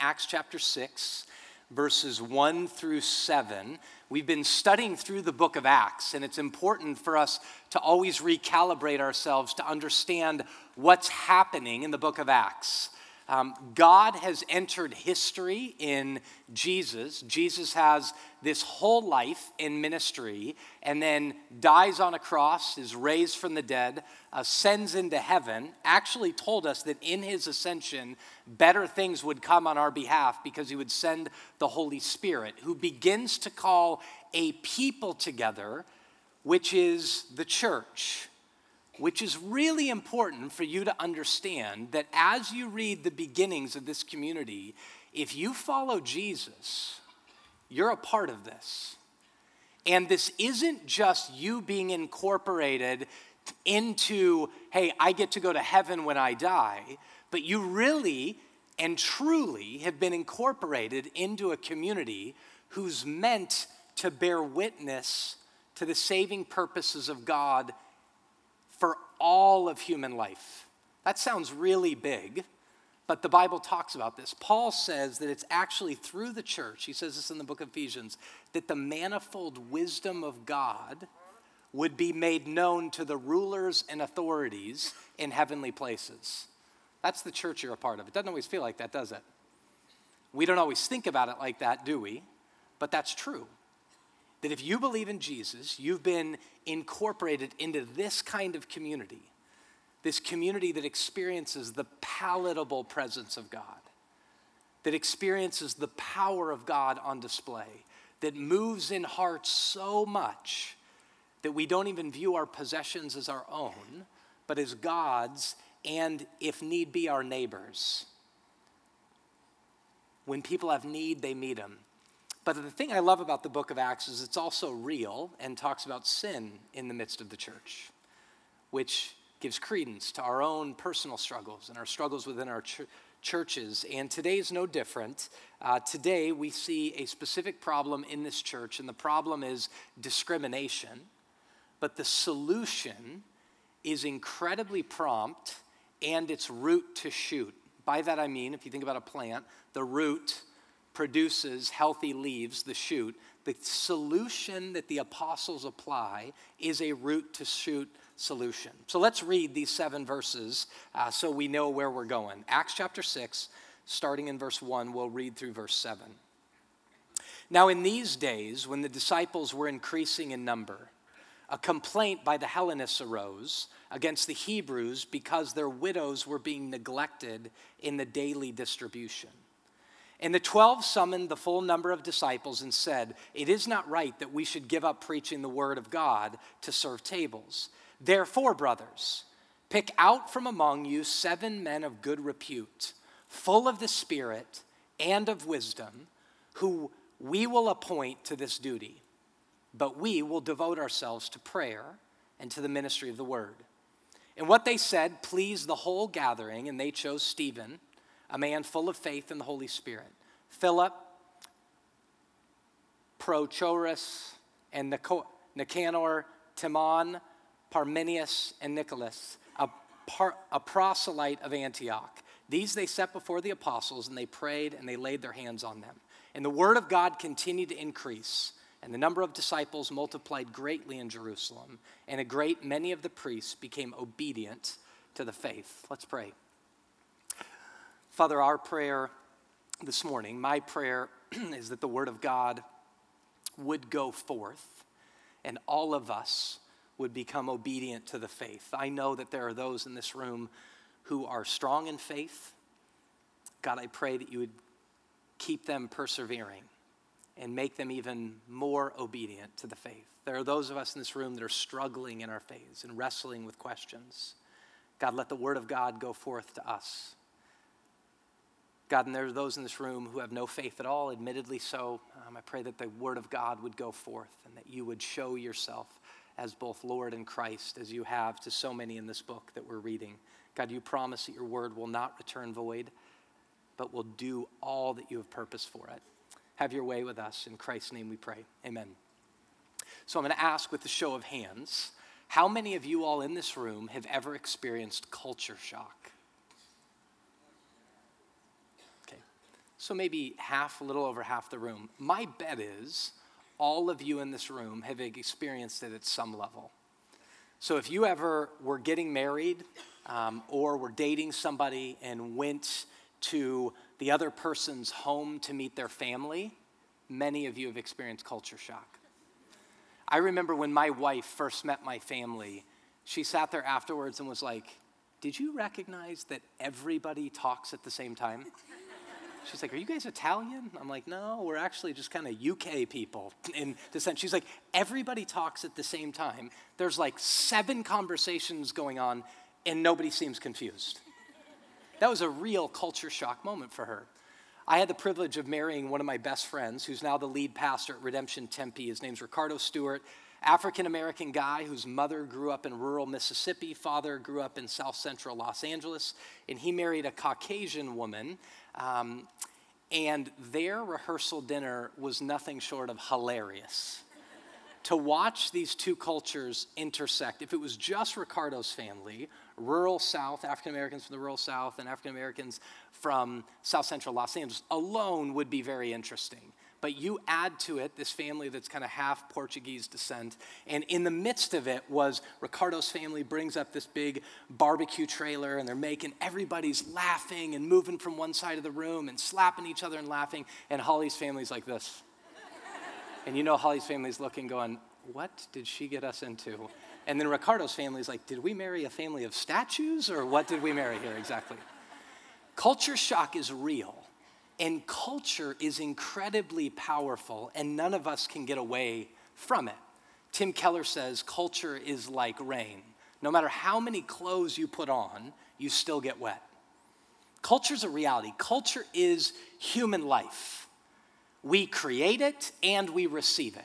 Acts chapter 6, verses 1 through 7. We've been studying through the book of Acts, and it's important for us to always recalibrate ourselves to understand what's happening in the book of Acts. Um, God has entered history in Jesus. Jesus has this whole life in ministry and then dies on a cross, is raised from the dead, ascends into heaven, actually told us that in his ascension, better things would come on our behalf because he would send the Holy Spirit, who begins to call a people together, which is the church which is really important for you to understand that as you read the beginnings of this community, if you follow Jesus, you're a part of this. And this isn't just you being incorporated into, hey, I get to go to heaven when I die, but you really and truly have been incorporated into a community who's meant to bear witness to the saving purposes of God for all of human life. That sounds really big, but the Bible talks about this. Paul says that it's actually through the church, he says this in the book of Ephesians, that the manifold wisdom of God would be made known to the rulers and authorities in heavenly places. That's the church you're a part of. It doesn't always feel like that, does it? We don't always think about it like that, do we? But that's true that if you believe in Jesus, you've been incorporated into this kind of community, this community that experiences the palatable presence of God, that experiences the power of God on display, that moves in hearts so much that we don't even view our possessions as our own, but as God's, and if need be, our neighbors. When people have need, they meet them. But the thing I love about the book of Acts is it's also real and talks about sin in the midst of the church, which gives credence to our own personal struggles and our struggles within our ch- churches. And today is no different. Uh, today we see a specific problem in this church, and the problem is discrimination. But the solution is incredibly prompt and it's root to shoot. By that I mean, if you think about a plant, the root produces healthy leaves, the shoot, the solution that the apostles apply is a root to shoot solution. So let's read these seven verses uh, so we know where we're going. Acts chapter 6, starting in verse 1, we'll read through verse 7. Now, in these days, when the disciples were increasing in number, a complaint by the Hellenists arose against the Hebrews because their widows were being neglected in the daily distribution. And the 12 summoned the full number of disciples and said, It is not right that we should give up preaching the word of God to serve tables. Therefore, brothers, pick out from among you seven men of good repute, full of the Spirit and of wisdom, who we will appoint to this duty. But we will devote ourselves to prayer and to the ministry of the word. And what they said pleased the whole gathering, and they chose Stephen a man full of faith in the Holy Spirit. Philip, Prochorus, and Nicanor, Timon, Parmenius, and Nicholas, a, par, a proselyte of Antioch. These they set before the apostles, and they prayed and they laid their hands on them. And the word of God continued to increase, and the number of disciples multiplied greatly in Jerusalem, and a great many of the priests became obedient to the faith. Let's pray. Father, our prayer this morning, my prayer is that the Word of God would go forth and all of us would become obedient to the faith. I know that there are those in this room who are strong in faith. God, I pray that you would keep them persevering and make them even more obedient to the faith. There are those of us in this room that are struggling in our faith and wrestling with questions. God, let the Word of God go forth to us. God, and there are those in this room who have no faith at all, admittedly so. Um, I pray that the word of God would go forth and that you would show yourself as both Lord and Christ, as you have to so many in this book that we're reading. God, you promise that your word will not return void, but will do all that you have purposed for it. Have your way with us. In Christ's name we pray. Amen. So I'm going to ask with the show of hands how many of you all in this room have ever experienced culture shock? So maybe half, a little over half the room, my bet is all of you in this room have experienced it at some level. So if you ever were getting married um, or were dating somebody and went to the other person's home to meet their family, many of you have experienced culture shock. I remember when my wife first met my family, she sat there afterwards and was like, Did you recognize that everybody talks at the same time? She's like, Are you guys Italian? I'm like, No, we're actually just kind of UK people in descent. She's like, Everybody talks at the same time. There's like seven conversations going on, and nobody seems confused. That was a real culture shock moment for her. I had the privilege of marrying one of my best friends, who's now the lead pastor at Redemption Tempe. His name's Ricardo Stewart, African American guy whose mother grew up in rural Mississippi, father grew up in south central Los Angeles, and he married a Caucasian woman. Um, and their rehearsal dinner was nothing short of hilarious to watch these two cultures intersect. If it was just Ricardo's family, rural South, African Americans from the rural South, and African Americans from South Central Los Angeles alone would be very interesting. But you add to it this family that's kind of half Portuguese descent. And in the midst of it was Ricardo's family brings up this big barbecue trailer and they're making everybody's laughing and moving from one side of the room and slapping each other and laughing. And Holly's family's like this. And you know Holly's family's looking, going, What did she get us into? And then Ricardo's family's like, Did we marry a family of statues or what did we marry here exactly? Culture shock is real. And culture is incredibly powerful, and none of us can get away from it. Tim Keller says culture is like rain. No matter how many clothes you put on, you still get wet. Culture's a reality. Culture is human life. We create it and we receive it.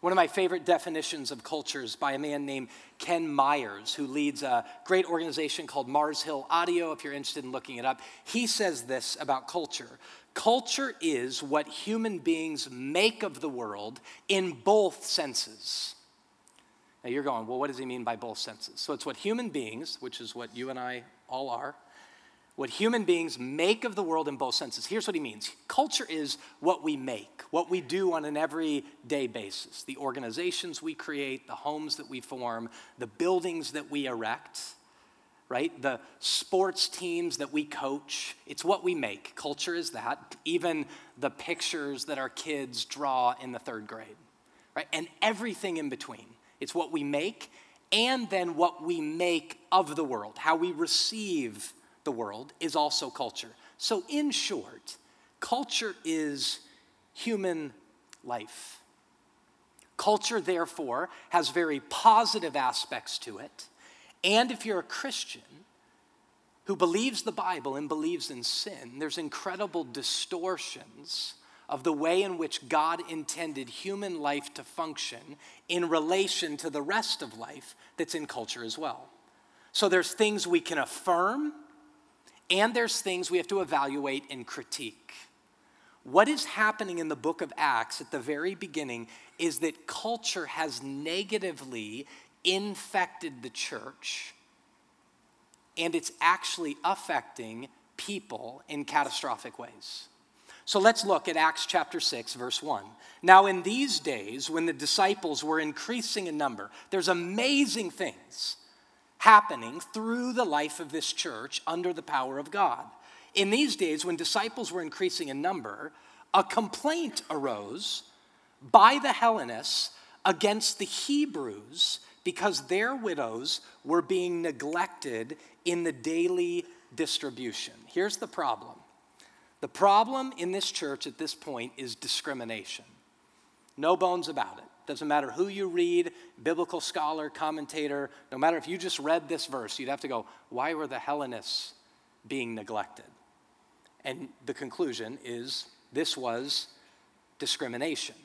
One of my favorite definitions of culture is by a man named Ken Myers, who leads a great organization called Mars Hill Audio, if you're interested in looking it up. He says this about culture Culture is what human beings make of the world in both senses. Now you're going, well, what does he mean by both senses? So it's what human beings, which is what you and I all are, what human beings make of the world in both senses. Here's what he means culture is what we make, what we do on an everyday basis, the organizations we create, the homes that we form, the buildings that we erect, right? The sports teams that we coach. It's what we make. Culture is that. Even the pictures that our kids draw in the third grade, right? And everything in between. It's what we make and then what we make of the world, how we receive the world is also culture. So, in short, culture is human life. Culture, therefore, has very positive aspects to it. And if you're a Christian who believes the Bible and believes in sin, there's incredible distortions of the way in which God intended human life to function in relation to the rest of life that's in culture as well. So there's things we can affirm and there's things we have to evaluate and critique. What is happening in the book of Acts at the very beginning is that culture has negatively infected the church, and it's actually affecting people in catastrophic ways. So let's look at Acts chapter 6, verse 1. Now, in these days, when the disciples were increasing in number, there's amazing things happening through the life of this church under the power of God. In these days, when disciples were increasing in number, a complaint arose by the Hellenists against the Hebrews because their widows were being neglected in the daily distribution. Here's the problem the problem in this church at this point is discrimination. No bones about it. Doesn't matter who you read, biblical scholar, commentator, no matter if you just read this verse, you'd have to go, why were the Hellenists being neglected? And the conclusion is this was discrimination.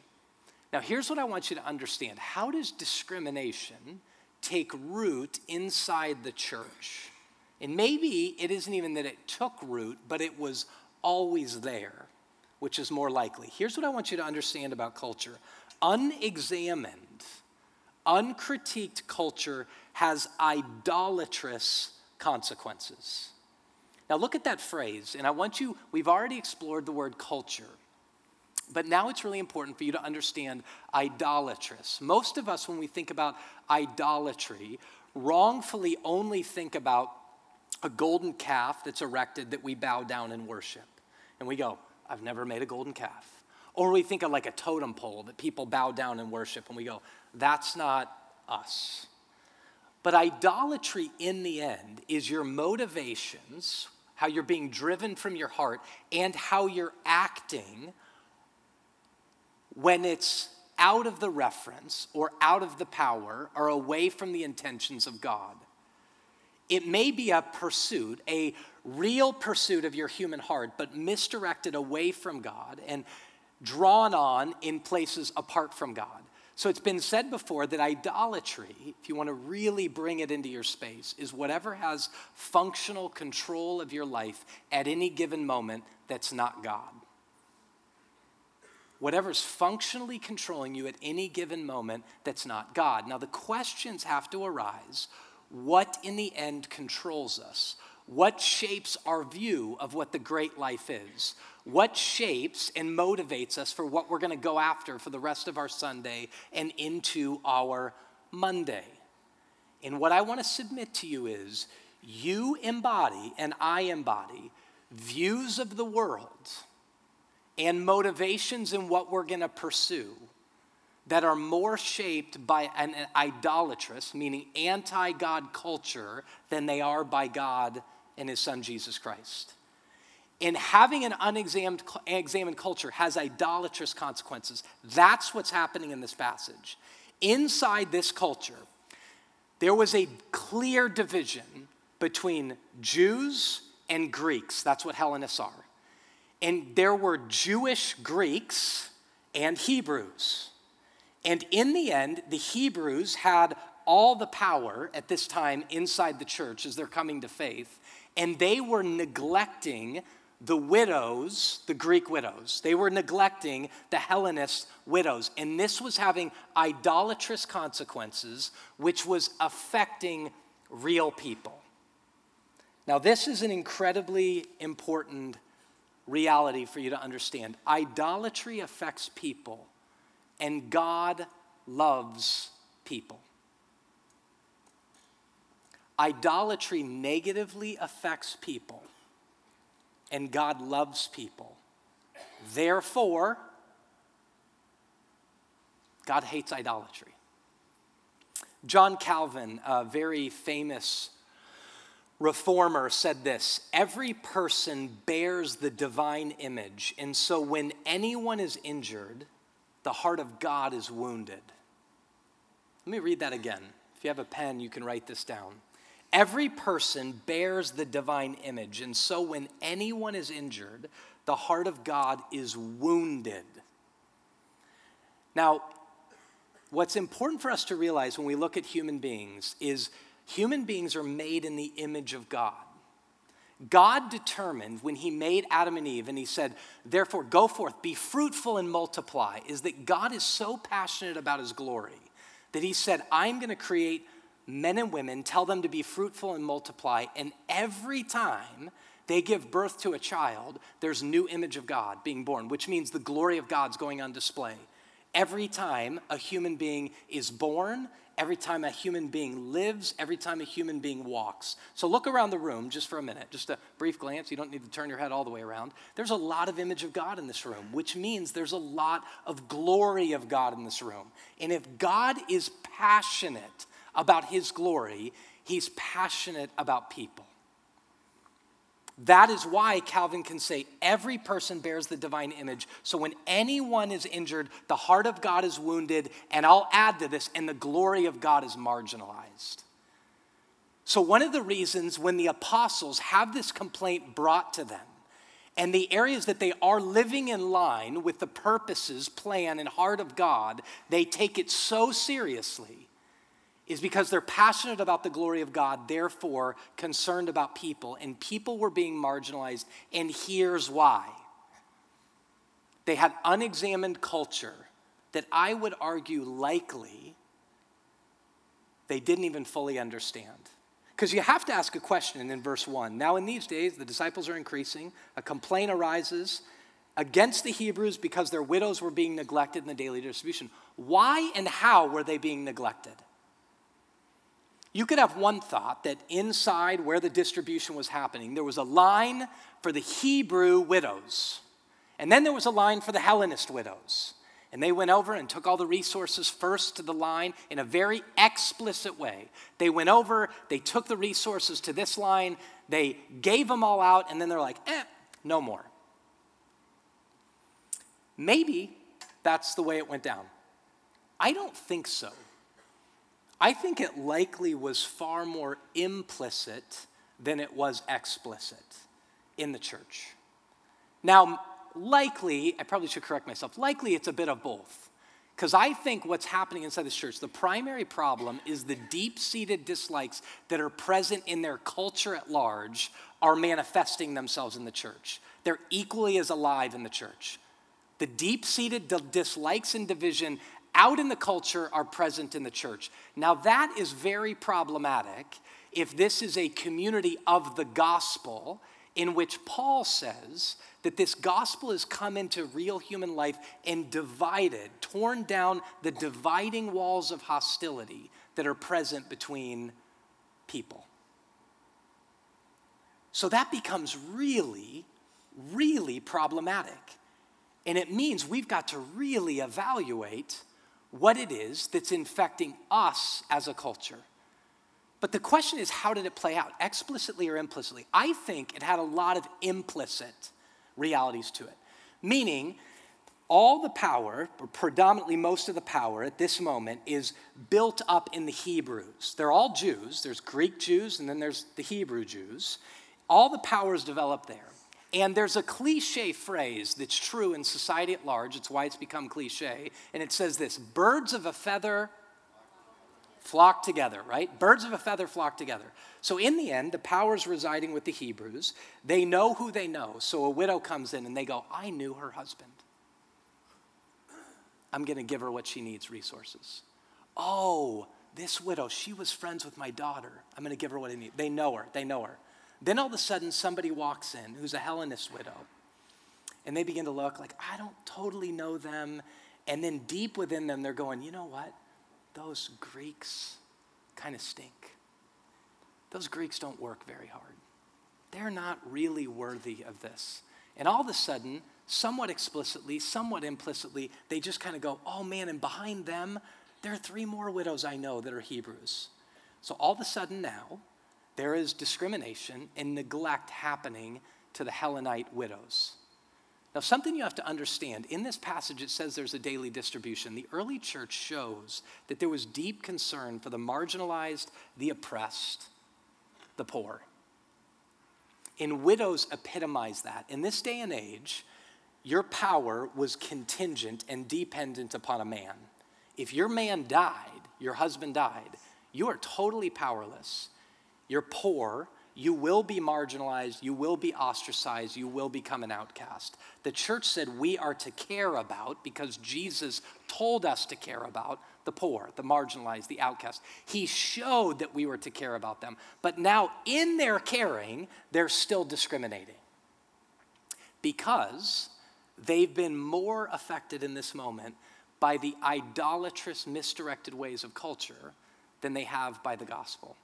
Now, here's what I want you to understand how does discrimination take root inside the church? And maybe it isn't even that it took root, but it was always there, which is more likely. Here's what I want you to understand about culture unexamined, uncritiqued culture has idolatrous consequences. Now, look at that phrase, and I want you, we've already explored the word culture, but now it's really important for you to understand idolatrous. Most of us, when we think about idolatry, wrongfully only think about a golden calf that's erected that we bow down and worship. And we go, I've never made a golden calf. Or we think of like a totem pole that people bow down and worship, and we go, that's not us. But idolatry in the end is your motivations, how you're being driven from your heart, and how you're acting when it's out of the reference or out of the power or away from the intentions of God. It may be a pursuit, a real pursuit of your human heart, but misdirected away from God and drawn on in places apart from God. So it's been said before that idolatry, if you want to really bring it into your space, is whatever has functional control of your life at any given moment that's not God. Whatever's functionally controlling you at any given moment that's not God. Now, the questions have to arise what in the end controls us? What shapes our view of what the great life is? What shapes and motivates us for what we're going to go after for the rest of our Sunday and into our Monday? And what I want to submit to you is you embody and I embody views of the world and motivations in what we're going to pursue that are more shaped by an idolatrous, meaning anti God culture, than they are by God and his son Jesus Christ. And having an unexamined examined culture has idolatrous consequences. That's what's happening in this passage. Inside this culture, there was a clear division between Jews and Greeks. That's what Hellenists are. And there were Jewish Greeks and Hebrews. And in the end, the Hebrews had all the power at this time inside the church as they're coming to faith and they were neglecting the widows, the Greek widows. They were neglecting the Hellenist widows. And this was having idolatrous consequences, which was affecting real people. Now, this is an incredibly important reality for you to understand. Idolatry affects people, and God loves people. Idolatry negatively affects people, and God loves people. Therefore, God hates idolatry. John Calvin, a very famous reformer, said this Every person bears the divine image, and so when anyone is injured, the heart of God is wounded. Let me read that again. If you have a pen, you can write this down. Every person bears the divine image, and so when anyone is injured, the heart of God is wounded. Now, what's important for us to realize when we look at human beings is human beings are made in the image of God. God determined when he made Adam and Eve and he said, Therefore, go forth, be fruitful and multiply, is that God is so passionate about his glory that he said, I'm going to create men and women, tell them to be fruitful and multiply, and every time they give birth to a child, there's new image of God being born, which means the glory of God's going on display. Every time a human being is born, every time a human being lives, every time a human being walks. So look around the room just for a minute, just a brief glance. You don't need to turn your head all the way around. There's a lot of image of God in this room, which means there's a lot of glory of God in this room. And if God is passionate about his glory, he's passionate about people. That is why Calvin can say every person bears the divine image. So when anyone is injured, the heart of God is wounded, and I'll add to this, and the glory of God is marginalized. So, one of the reasons when the apostles have this complaint brought to them, and the areas that they are living in line with the purposes, plan, and heart of God, they take it so seriously is because they're passionate about the glory of God, therefore concerned about people, and people were being marginalized, and here's why. They had unexamined culture that I would argue likely they didn't even fully understand. Because you have to ask a question in verse 1. Now, in these days, the disciples are increasing. A complaint arises against the Hebrews because their widows were being neglected in the daily distribution. Why and how were they being neglected? You could have one thought that inside where the distribution was happening, there was a line for the Hebrew widows, and then there was a line for the Hellenist widows. And they went over and took all the resources first to the line in a very explicit way. They went over, they took the resources to this line, they gave them all out, and then they're like, eh, no more. Maybe that's the way it went down. I don't think so. I think it likely was far more implicit than it was explicit in the church. Now, likely, I probably should correct myself, likely it's a bit of both. Because I think what's happening inside this church, the primary problem is the deep seated dislikes that are present in their culture at large are manifesting themselves in the church. They're equally as alive in the church. The deep seated dislikes and division out in the culture are present in the church. Now, that is very problematic if this is a community of the gospel in which Paul says that this gospel has come into real human life and divided, torn down the dividing walls of hostility that are present between people. So that becomes really, really problematic. And it means we've got to really evaluate what it is that's infecting us as a culture. But the question is, how did it play out, explicitly or implicitly? I think it had a lot of implicit realities to it, meaning all the power, or predominantly most of the power at this moment, is built up in the Hebrews. They're all Jews. There's Greek Jews, and then there's the Hebrew Jews. All the power is developed there. And there's a cliche phrase that's true in society at large. It's why it's become cliche. And it says this birds of a feather flock together, right? Birds of a feather flock together. So in the end, the power's residing with the Hebrews. They know who they know. So a widow comes in and they go, I knew her husband. I'm going to give her what she needs resources. Oh, this widow, she was friends with my daughter. I'm going to give her what I need. They know her. They know her. Then all of a sudden, somebody walks in who's a Hellenist widow. And they begin to look like, I don't totally know them. And then deep within them, they're going, you know what? Those Greeks kind of stink. Those Greeks don't work very hard. They're not really worthy of this. And all of a sudden, somewhat explicitly, somewhat implicitly, they just kind of go, oh man, and behind them, there are three more widows I know that are Hebrews. So all of a sudden now, there is discrimination and neglect happening to the Hellenite widows. Now, something you have to understand in this passage, it says there's a daily distribution. The early church shows that there was deep concern for the marginalized, the oppressed, the poor. And widows epitomize that. In this day and age, your power was contingent and dependent upon a man. If your man died, your husband died, you are totally powerless you're poor, you will be marginalized, you will be ostracized, you will become an outcast. The church said we are to care about, because Jesus told us to care about, the poor, the marginalized, the outcast. He showed that we were to care about them. But now, in their caring, they're still discriminating because they've been more affected in this moment by the idolatrous, misdirected ways of culture than they have by the gospel.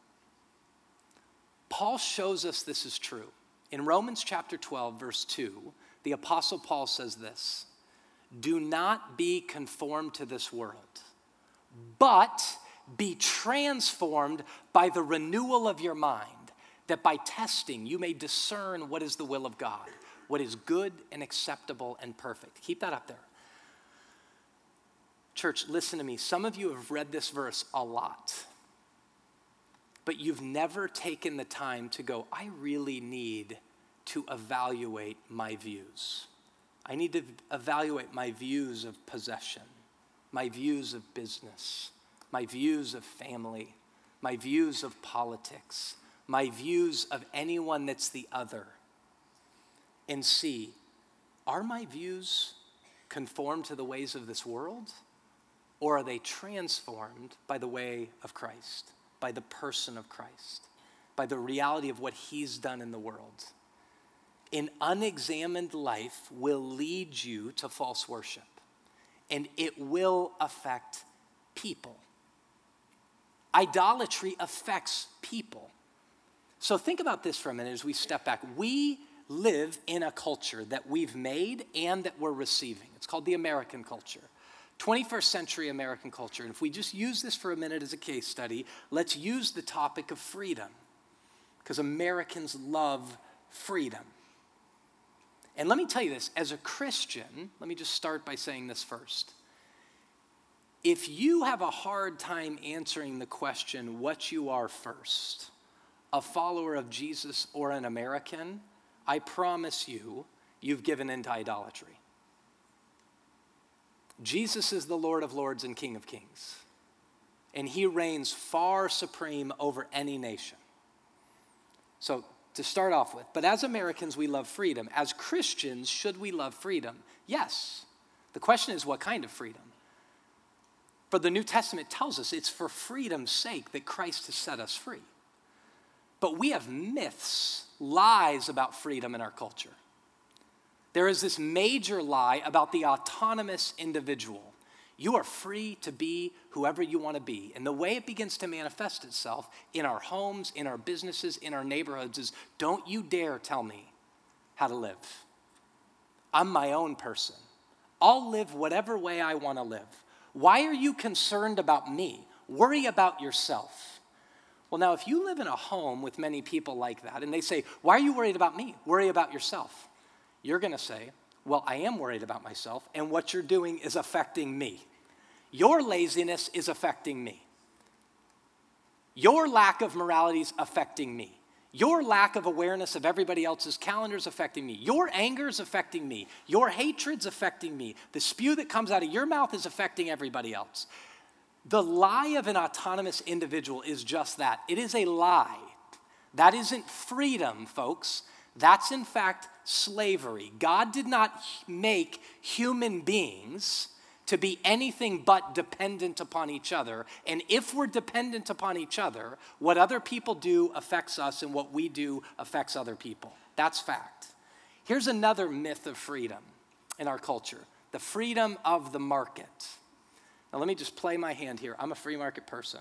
Paul shows us this is true. In Romans chapter 12, verse 2, the Apostle Paul says this Do not be conformed to this world, but be transformed by the renewal of your mind, that by testing you may discern what is the will of God, what is good and acceptable and perfect. Keep that up there. Church, listen to me. Some of you have read this verse a lot but you've never taken the time to go, I really need to evaluate my views. I need to evaluate my views of possession, my views of business, my views of family, my views of politics, my views of anyone that's the other, and see are my views conformed to the ways of this world, or are they transformed by the way of Christ? By the person of Christ. by the reality of what He's done in the world. An unexamined life will lead you to false worship, and it will affect people. Idolatry affects people. So think about this for a minute as we step back. We live in a culture that we've made and that we're receiving. It's called the American culture. 21st century American culture. And if we just use this for a minute as a case study, let's use the topic of freedom. Because Americans love freedom. And let me tell you this as a Christian, let me just start by saying this first. If you have a hard time answering the question, what you are first, a follower of Jesus or an American, I promise you, you've given into idolatry. Jesus is the Lord of Lords and King of Kings, and he reigns far supreme over any nation. So, to start off with, but as Americans, we love freedom. As Christians, should we love freedom? Yes. The question is, what kind of freedom? But the New Testament tells us it's for freedom's sake that Christ has set us free. But we have myths, lies about freedom in our culture. There is this major lie about the autonomous individual. You are free to be whoever you want to be. And the way it begins to manifest itself in our homes, in our businesses, in our neighborhoods is don't you dare tell me how to live. I'm my own person. I'll live whatever way I want to live. Why are you concerned about me? Worry about yourself. Well, now, if you live in a home with many people like that and they say, Why are you worried about me? Worry about yourself. You're going to say, Well, I am worried about myself, and what you're doing is affecting me. Your laziness is affecting me. Your lack of morality is affecting me. Your lack of awareness of everybody else's calendar is affecting me. Your anger is affecting me. Your hatred's affecting me. The spew that comes out of your mouth is affecting everybody else. The lie of an autonomous individual is just that it is a lie. That isn't freedom, folks. That's in fact slavery. God did not make human beings to be anything but dependent upon each other. And if we're dependent upon each other, what other people do affects us, and what we do affects other people. That's fact. Here's another myth of freedom in our culture the freedom of the market. Now, let me just play my hand here. I'm a free market person,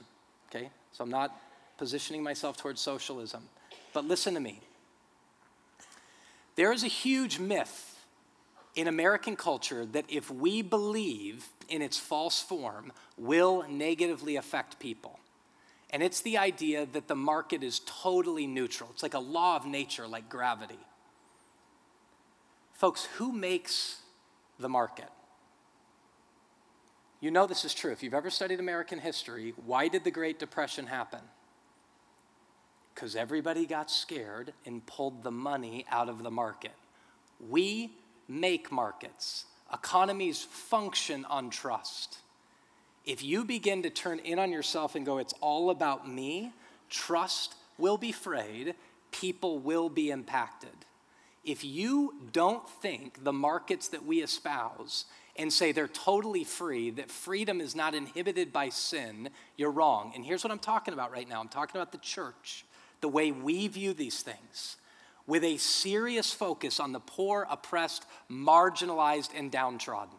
okay? So I'm not positioning myself towards socialism. But listen to me. There is a huge myth in American culture that if we believe in its false form will negatively affect people. And it's the idea that the market is totally neutral. It's like a law of nature, like gravity. Folks, who makes the market? You know this is true. If you've ever studied American history, why did the Great Depression happen? Because everybody got scared and pulled the money out of the market. We make markets. Economies function on trust. If you begin to turn in on yourself and go, it's all about me, trust will be frayed, people will be impacted. If you don't think the markets that we espouse and say they're totally free, that freedom is not inhibited by sin, you're wrong. And here's what I'm talking about right now I'm talking about the church, the way we view these things with a serious focus on the poor, oppressed, marginalized, and downtrodden.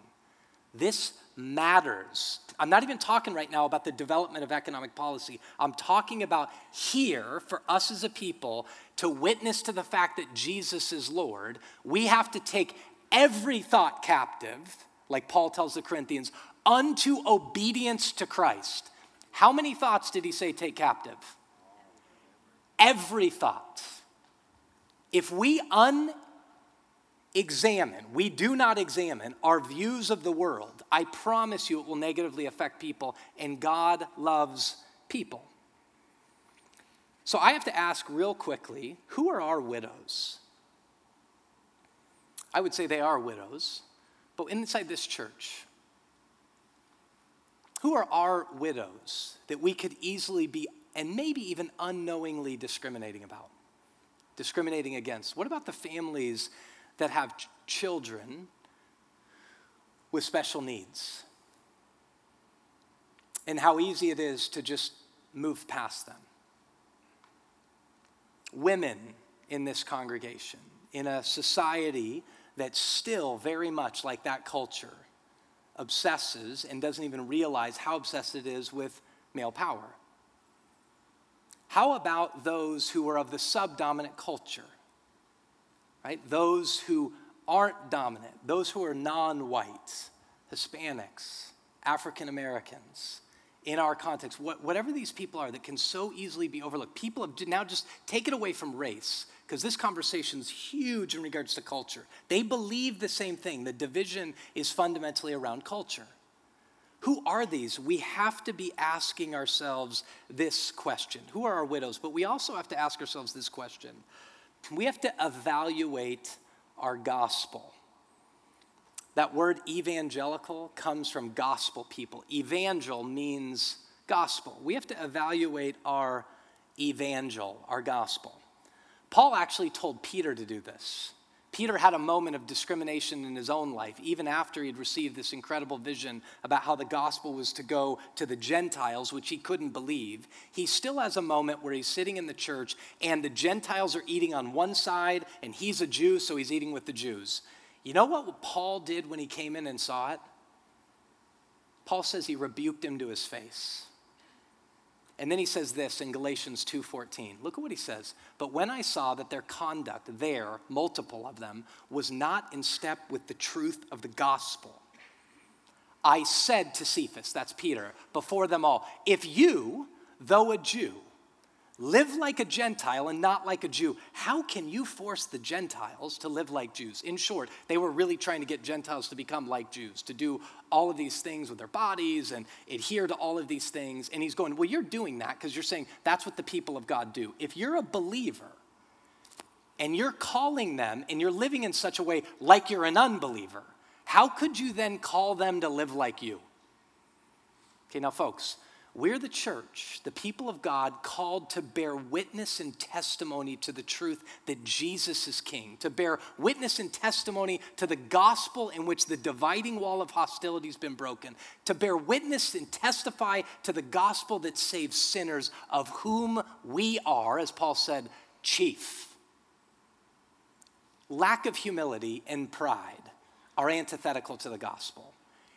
This matters. I'm not even talking right now about the development of economic policy. I'm talking about here for us as a people to witness to the fact that Jesus is Lord. We have to take every thought captive, like Paul tells the Corinthians, unto obedience to Christ. How many thoughts did he say take captive? Every thought. If we unexamine, we do not examine our views of the world, I promise you it will negatively affect people, and God loves people. So I have to ask real quickly who are our widows? I would say they are widows, but inside this church, who are our widows that we could easily be and maybe even unknowingly discriminating about? discriminating against? What about the families that have ch- children with special needs? And how easy it is to just move past them. women in this congregation, in a society that's still very much like that culture obsesses and doesn't even realize how obsessed it is with male power? How about those who are of the subdominant culture? Right? Those who aren't dominant, those who are non white, Hispanics, African Americans, in our context, whatever these people are that can so easily be overlooked, people have now just take it away from race, because this conversation is huge in regards to culture. They believe the same thing. The division is fundamentally around culture. Who are these? We have to be asking ourselves this question Who are our widows? But we also have to ask ourselves this question. We have to evaluate our gospel. That word evangelical comes from gospel people. Evangel means gospel. We have to evaluate our evangel, our gospel. Paul actually told Peter to do this. Peter had a moment of discrimination in his own life, even after he'd received this incredible vision about how the gospel was to go to the Gentiles, which he couldn't believe. He still has a moment where he's sitting in the church and the Gentiles are eating on one side, and he's a Jew, so he's eating with the Jews. You know what Paul did when he came in and saw it? Paul says he rebuked him to his face. And then he says this in Galatians 2:14. Look at what he says. But when I saw that their conduct there, multiple of them, was not in step with the truth of the gospel, I said to Cephas, that's Peter, before them all, if you, though a Jew, live like a Gentile and not like a Jew. How can you force the Gentiles to live like Jews? In short, they were really trying to get Gentiles to become like Jews, to do all of these things with their bodies and adhere to all of these things. And he's going, Well, you're doing that because you're saying that's what the people of God do. If you're a believer and you're calling them and you're living in such a way like you're an unbeliever, how could you then call them to live like you? Okay, now, folks, we're the church, the people of God, called to bear witness and testimony to the truth that Jesus is King, to bear witness and testimony to the gospel in which the dividing wall of hostility has been broken, to bear witness and testify to the gospel that saves sinners, of whom we are, as Paul said, chief. Lack of humility and pride are antithetical to the gospel.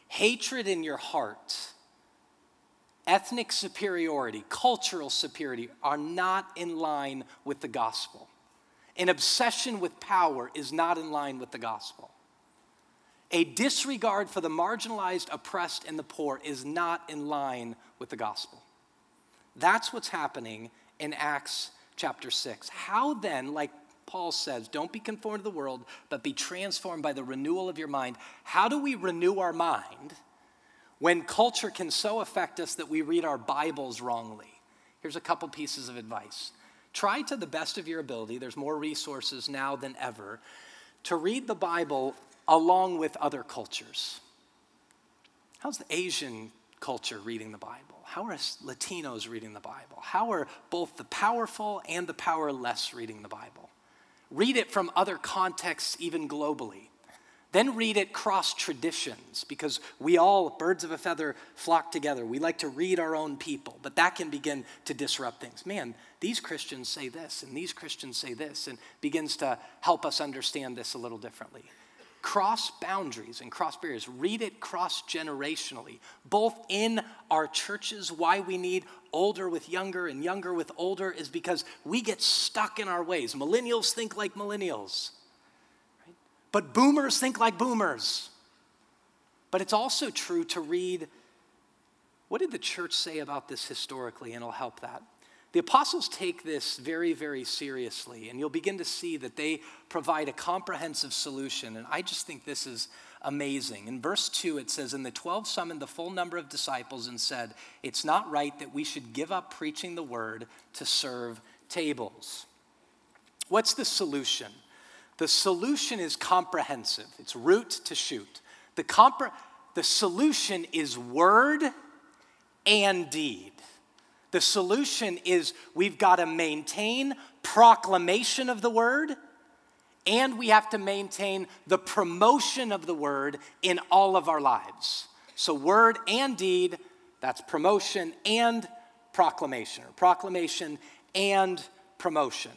Hatred in your heart ethnic superiority, cultural superiority are not in line with the gospel. An obsession with power is not in line with the gospel. A disregard for the marginalized, oppressed, and the poor is not in line with the gospel. That's what's happening in Acts chapter 6. How then, like Paul says, don't be conformed to the world, but be transformed by the renewal of your mind. How do we renew our mind? When culture can so affect us that we read our Bibles wrongly. Here's a couple pieces of advice. Try to the best of your ability, there's more resources now than ever, to read the Bible along with other cultures. How's the Asian culture reading the Bible? How are Latinos reading the Bible? How are both the powerful and the powerless reading the Bible? Read it from other contexts, even globally. Then read it cross traditions because we all, birds of a feather, flock together. We like to read our own people, but that can begin to disrupt things. Man, these Christians say this, and these Christians say this, and begins to help us understand this a little differently. Cross boundaries and cross barriers. Read it cross generationally, both in our churches. Why we need older with younger and younger with older is because we get stuck in our ways. Millennials think like millennials but boomers think like boomers. But it's also true to read what did the church say about this historically, and it'll help that. The apostles take this very, very seriously, and you'll begin to see that they provide a comprehensive solution. And I just think this is amazing. In verse 2, it says, And the 12 summoned the full number of disciples and said, It's not right that we should give up preaching the word to serve tables. What's the solution? The solution is comprehensive, it's root to shoot. The, compre- the solution is word and deed. The solution is we've got to maintain proclamation of the word and we have to maintain the promotion of the word in all of our lives. So, word and deed, that's promotion and proclamation, or proclamation and promotion.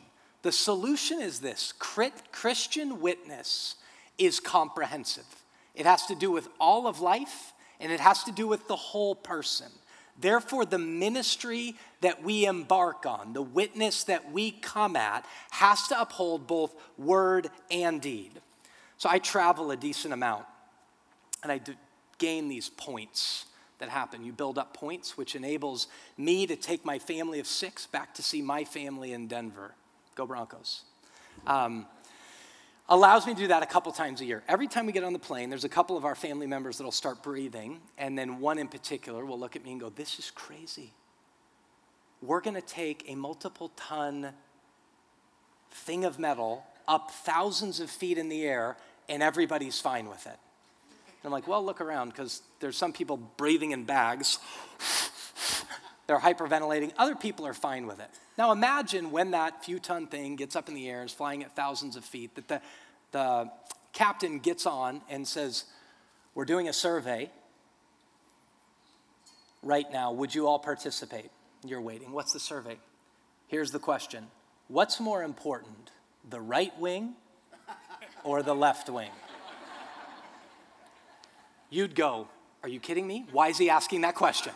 The solution is this Christian witness is comprehensive. It has to do with all of life and it has to do with the whole person. Therefore, the ministry that we embark on, the witness that we come at, has to uphold both word and deed. So I travel a decent amount and I gain these points that happen. You build up points, which enables me to take my family of six back to see my family in Denver. Go Broncos. Um, allows me to do that a couple times a year. Every time we get on the plane, there's a couple of our family members that'll start breathing, and then one in particular will look at me and go, This is crazy. We're gonna take a multiple ton thing of metal up thousands of feet in the air, and everybody's fine with it. And I'm like, Well, look around, because there's some people breathing in bags. They're hyperventilating. Other people are fine with it. Now imagine when that few ton thing gets up in the air, is flying at thousands of feet, that the, the captain gets on and says, We're doing a survey right now. Would you all participate? You're waiting. What's the survey? Here's the question What's more important, the right wing or the left wing? You'd go, Are you kidding me? Why is he asking that question?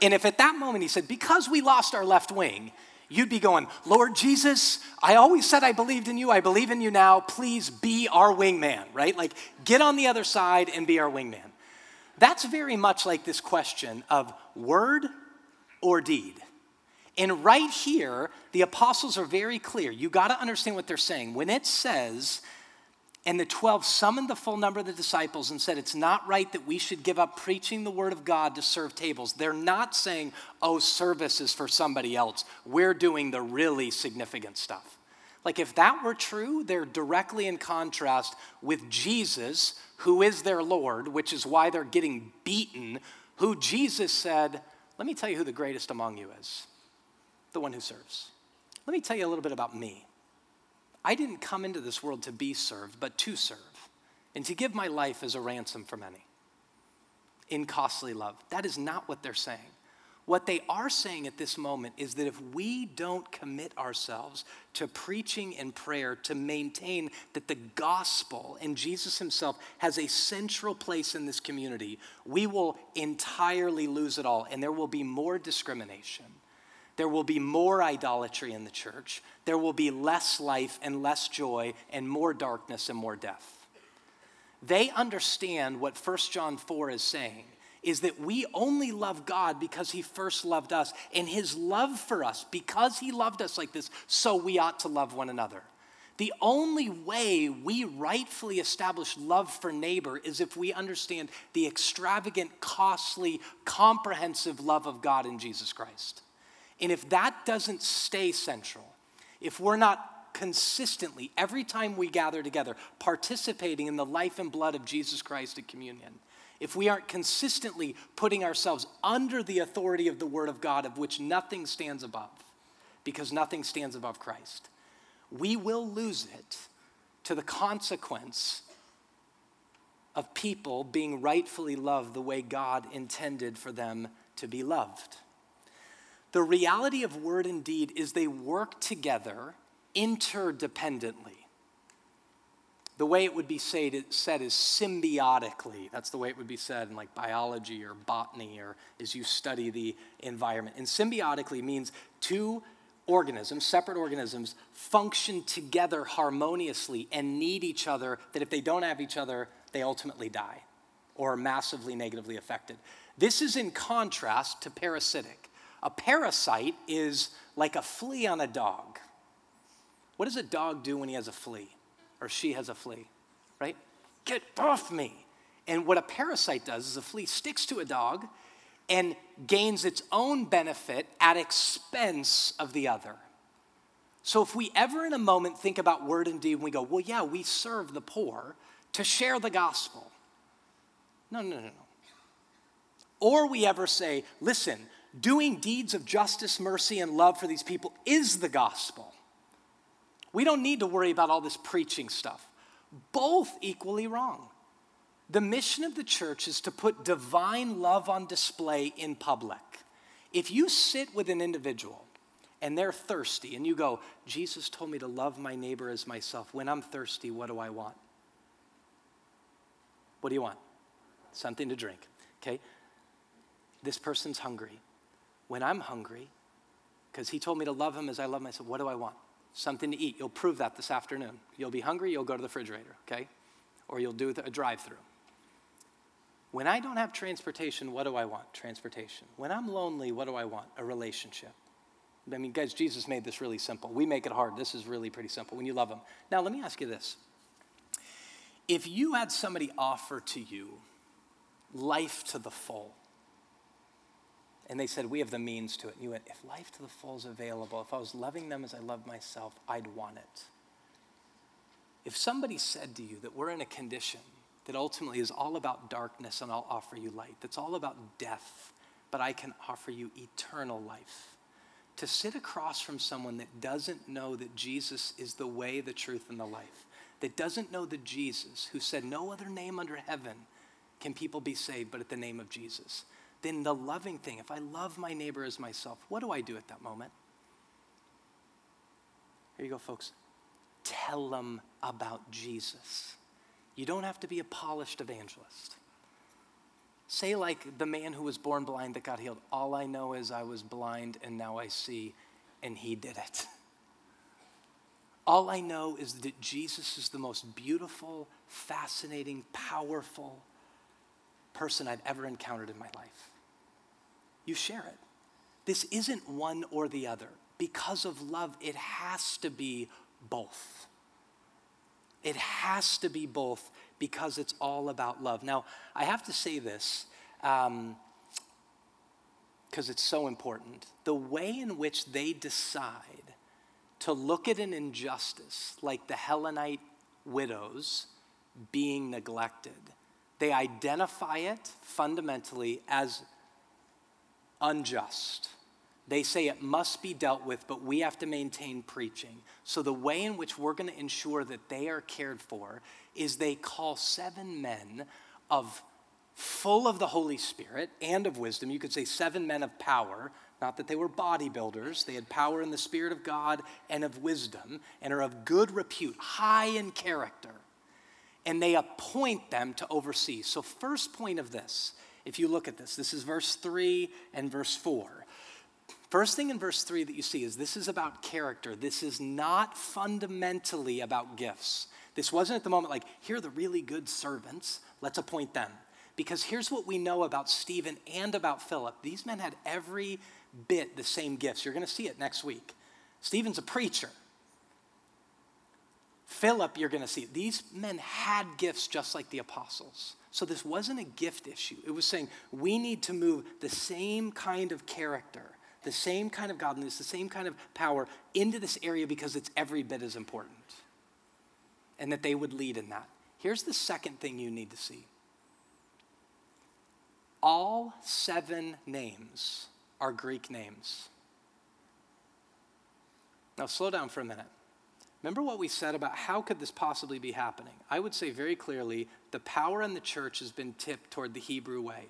And if at that moment he said, Because we lost our left wing, you'd be going, Lord Jesus, I always said I believed in you. I believe in you now. Please be our wingman, right? Like, get on the other side and be our wingman. That's very much like this question of word or deed. And right here, the apostles are very clear. You got to understand what they're saying. When it says and the 12 summoned the full number of the disciples and said, It's not right that we should give up preaching the word of God to serve tables. They're not saying, Oh, service is for somebody else. We're doing the really significant stuff. Like, if that were true, they're directly in contrast with Jesus, who is their Lord, which is why they're getting beaten, who Jesus said, Let me tell you who the greatest among you is the one who serves. Let me tell you a little bit about me. I didn't come into this world to be served, but to serve, and to give my life as a ransom for many in costly love. That is not what they're saying. What they are saying at this moment is that if we don't commit ourselves to preaching and prayer to maintain that the gospel and Jesus himself has a central place in this community, we will entirely lose it all and there will be more discrimination there will be more idolatry in the church. There will be less life and less joy and more darkness and more death. They understand what 1 John 4 is saying is that we only love God because he first loved us. And his love for us, because he loved us like this, so we ought to love one another. The only way we rightfully establish love for neighbor is if we understand the extravagant, costly, comprehensive love of God in Jesus Christ. And if that doesn't stay central, if we're not consistently, every time we gather together, participating in the life and blood of Jesus Christ at communion, if we aren't consistently putting ourselves under the authority of the Word of God, of which nothing stands above, because nothing stands above Christ, we will lose it to the consequence of people being rightfully loved the way God intended for them to be loved. The reality of word and deed is they work together interdependently. The way it would be said, is symbiotically. That's the way it would be said in like biology or botany or as you study the environment. And symbiotically means two organisms, separate organisms, function together harmoniously and need each other, that if they don't have each other, they ultimately die or are massively negatively affected. This is in contrast to parasitic. A parasite is like a flea on a dog. What does a dog do when he has a flea or she has a flea? Right? Get off me. And what a parasite does is a flea sticks to a dog and gains its own benefit at expense of the other. So if we ever in a moment think about word and deed and we go, well, yeah, we serve the poor to share the gospel. No, no, no, no. Or we ever say, listen, doing deeds of justice, mercy, and love for these people is the gospel. We don't need to worry about all this preaching stuff. Both equally wrong. The mission of the church is to put divine love on display in public. If you sit with an individual and they're thirsty, and you go, Jesus told me to love my neighbor as myself. When I'm thirsty, what do I want? What do you want? Something to drink, okay? This person's hungry. When I'm hungry, because he told me to love him as I love myself, what do I want? Something to eat. You'll prove that this afternoon. You'll be hungry, you'll go to the refrigerator, okay? Or you'll do a drive through. When I don't have transportation, what do I want? Transportation. When I'm lonely, what do I want? A relationship. I mean, guys, Jesus made this really simple. We make it hard. This is really pretty simple when you love Him. Now, let me ask you this. If you had somebody offer to you life to the full, and they said, We have the means to it, and you went, If life to the full is available, if I was loving them as I love myself, I'd want it. If somebody said to you that we're in a condition that ultimately is all about darkness and I'll offer you light, that's all about death, but I can offer you eternal life to sit across from someone that doesn't know that Jesus is the way, the truth, and the life, that doesn't know the Jesus who said, No other name under heaven can people be saved but at the name of Jesus, then the loving thing, if I love my neighbor as myself, what do I do at that moment? Here you go, folks. Tell them about Jesus. You don't have to be a polished evangelist. Say, like the man who was born blind that got healed, all I know is I was blind and now I see, and he did it. All I know is that Jesus is the most beautiful, fascinating, powerful person I've ever encountered in my life. You share it. This isn't one or the other. Because of love, it has to be both. It has to be both because it's all about love. Now, I have to say this because um, it's so important. The way in which they decide to look at an injustice like the Hellenist widows being neglected, they identify it fundamentally as unjust. They say it must be dealt with, but we have to maintain preaching. So, the way in which we're going to ensure that they are cared for is they call seven men of full of the Holy Spirit and of wisdom. You could say seven men of power, not that they were bodybuilders. They had power in the Spirit of God and of wisdom and are of good repute, high in character. And they appoint them to oversee. So, first point of this, if you look at this, this is verse 3 and verse 4. First thing in verse 3 that you see is this is about character. This is not fundamentally about gifts. This wasn't at the moment like, here are the really good servants, let's appoint them. Because here's what we know about Stephen and about Philip these men had every bit the same gifts. You're going to see it next week. Stephen's a preacher. Philip, you're going to see. These men had gifts just like the apostles. So this wasn't a gift issue. It was saying we need to move the same kind of character the same kind of godliness, the same kind of power into this area because it's every bit as important. And that they would lead in that. Here's the second thing you need to see all seven names are Greek names. Now, slow down for a minute. Remember what we said about how could this possibly be happening? I would say very clearly the power in the church has been tipped toward the Hebrew way.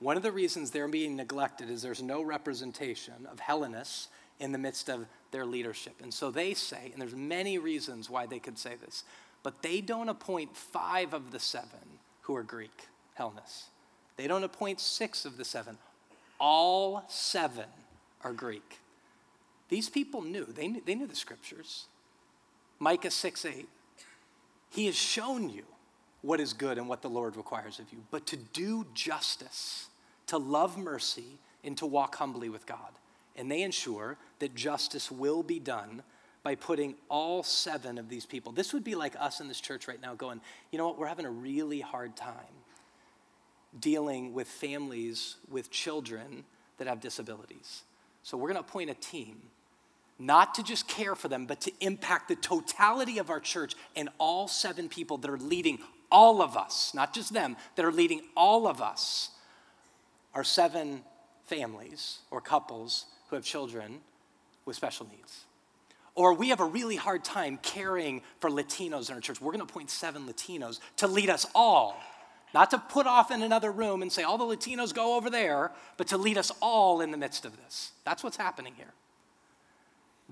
One of the reasons they're being neglected is there's no representation of Hellenists in the midst of their leadership. And so they say, and there's many reasons why they could say this, but they don't appoint five of the seven who are Greek Hellenists. They don't appoint six of the seven. All seven are Greek. These people knew, they knew, they knew the scriptures. Micah 6 8. He has shown you what is good and what the Lord requires of you, but to do justice to love mercy and to walk humbly with God. And they ensure that justice will be done by putting all seven of these people. This would be like us in this church right now going, you know what, we're having a really hard time dealing with families with children that have disabilities. So we're going to appoint a team, not to just care for them, but to impact the totality of our church and all seven people that are leading all of us, not just them, that are leading all of us are seven families or couples who have children with special needs. Or we have a really hard time caring for Latinos in our church. We're to appoint seven Latinos to lead us all. Not to put off in another room and say, all the Latinos go over there, but to lead us all in the midst of this. That's what's happening here.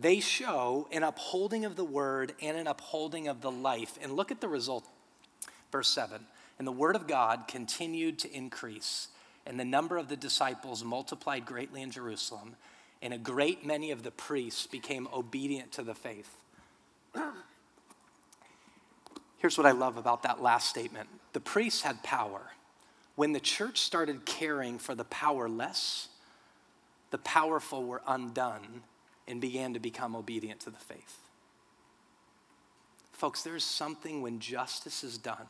They show an upholding of the word and an upholding of the life. And look at the result. Verse 7 And the word of God continued to increase, and the number of the disciples multiplied greatly in Jerusalem, and a great many of the priests became obedient to the faith. Here's what I love about that last statement the priests had power. When the church started caring for the powerless, the powerful were undone and began to become obedient to the faith. Folks, there's something when justice is done,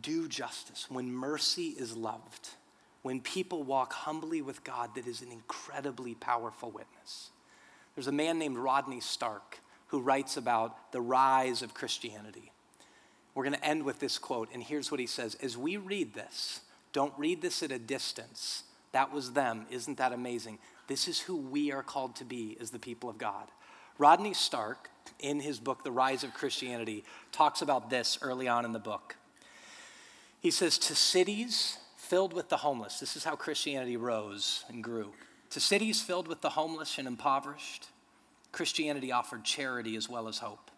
do justice, when mercy is loved, when people walk humbly with God, that is an incredibly powerful witness. There's a man named Rodney Stark who writes about the rise of Christianity. We're going to end with this quote, and here's what he says As we read this, don't read this at a distance. That was them. Isn't that amazing? This is who we are called to be as the people of God. Rodney Stark, in his book, The Rise of Christianity, talks about this early on in the book. He says, To cities filled with the homeless, this is how Christianity rose and grew. To cities filled with the homeless and impoverished, Christianity offered charity as well as hope.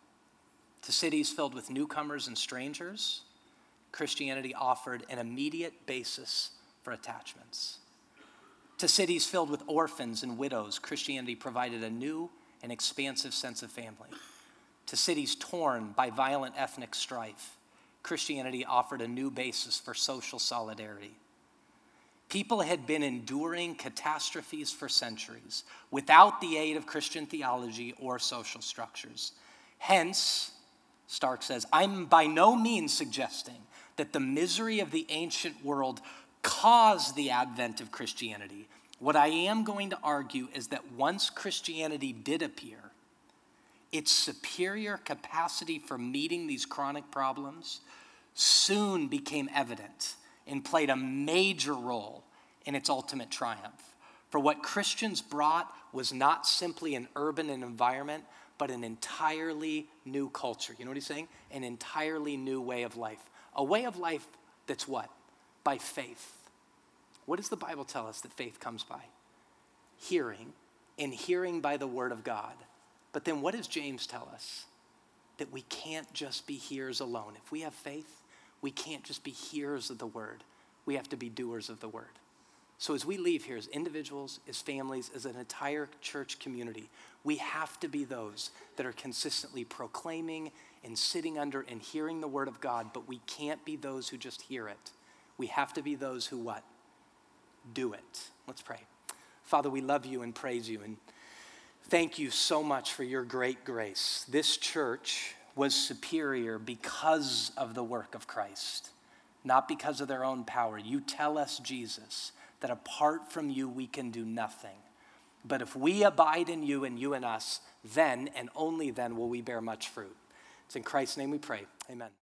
To cities filled with newcomers and strangers, Christianity offered an immediate basis for attachments. To cities filled with orphans and widows, Christianity provided a new and expansive sense of family. To cities torn by violent ethnic strife, Christianity offered a new basis for social solidarity. People had been enduring catastrophes for centuries without the aid of Christian theology or social structures. Hence, Stark says, I'm by no means suggesting that the misery of the ancient world caused the advent of Christianity. What I am going to argue is that once Christianity did appear, its superior capacity for meeting these chronic problems soon became evident and played a major role in its ultimate triumph. For what Christians brought was not simply an urban environment, but an entirely new culture. You know what he's saying? An entirely new way of life. A way of life that's what? By faith. What does the Bible tell us that faith comes by? Hearing, and hearing by the word of God. But then what does James tell us? That we can't just be hearers alone. If we have faith, we can't just be hearers of the word, we have to be doers of the word. So, as we leave here as individuals, as families, as an entire church community, we have to be those that are consistently proclaiming and sitting under and hearing the word of God, but we can't be those who just hear it. We have to be those who what? Do it. Let's pray. Father, we love you and praise you and thank you so much for your great grace. This church was superior because of the work of Christ, not because of their own power. You tell us, Jesus, that apart from you, we can do nothing. But if we abide in you and you in us, then and only then will we bear much fruit. It's in Christ's name we pray. Amen.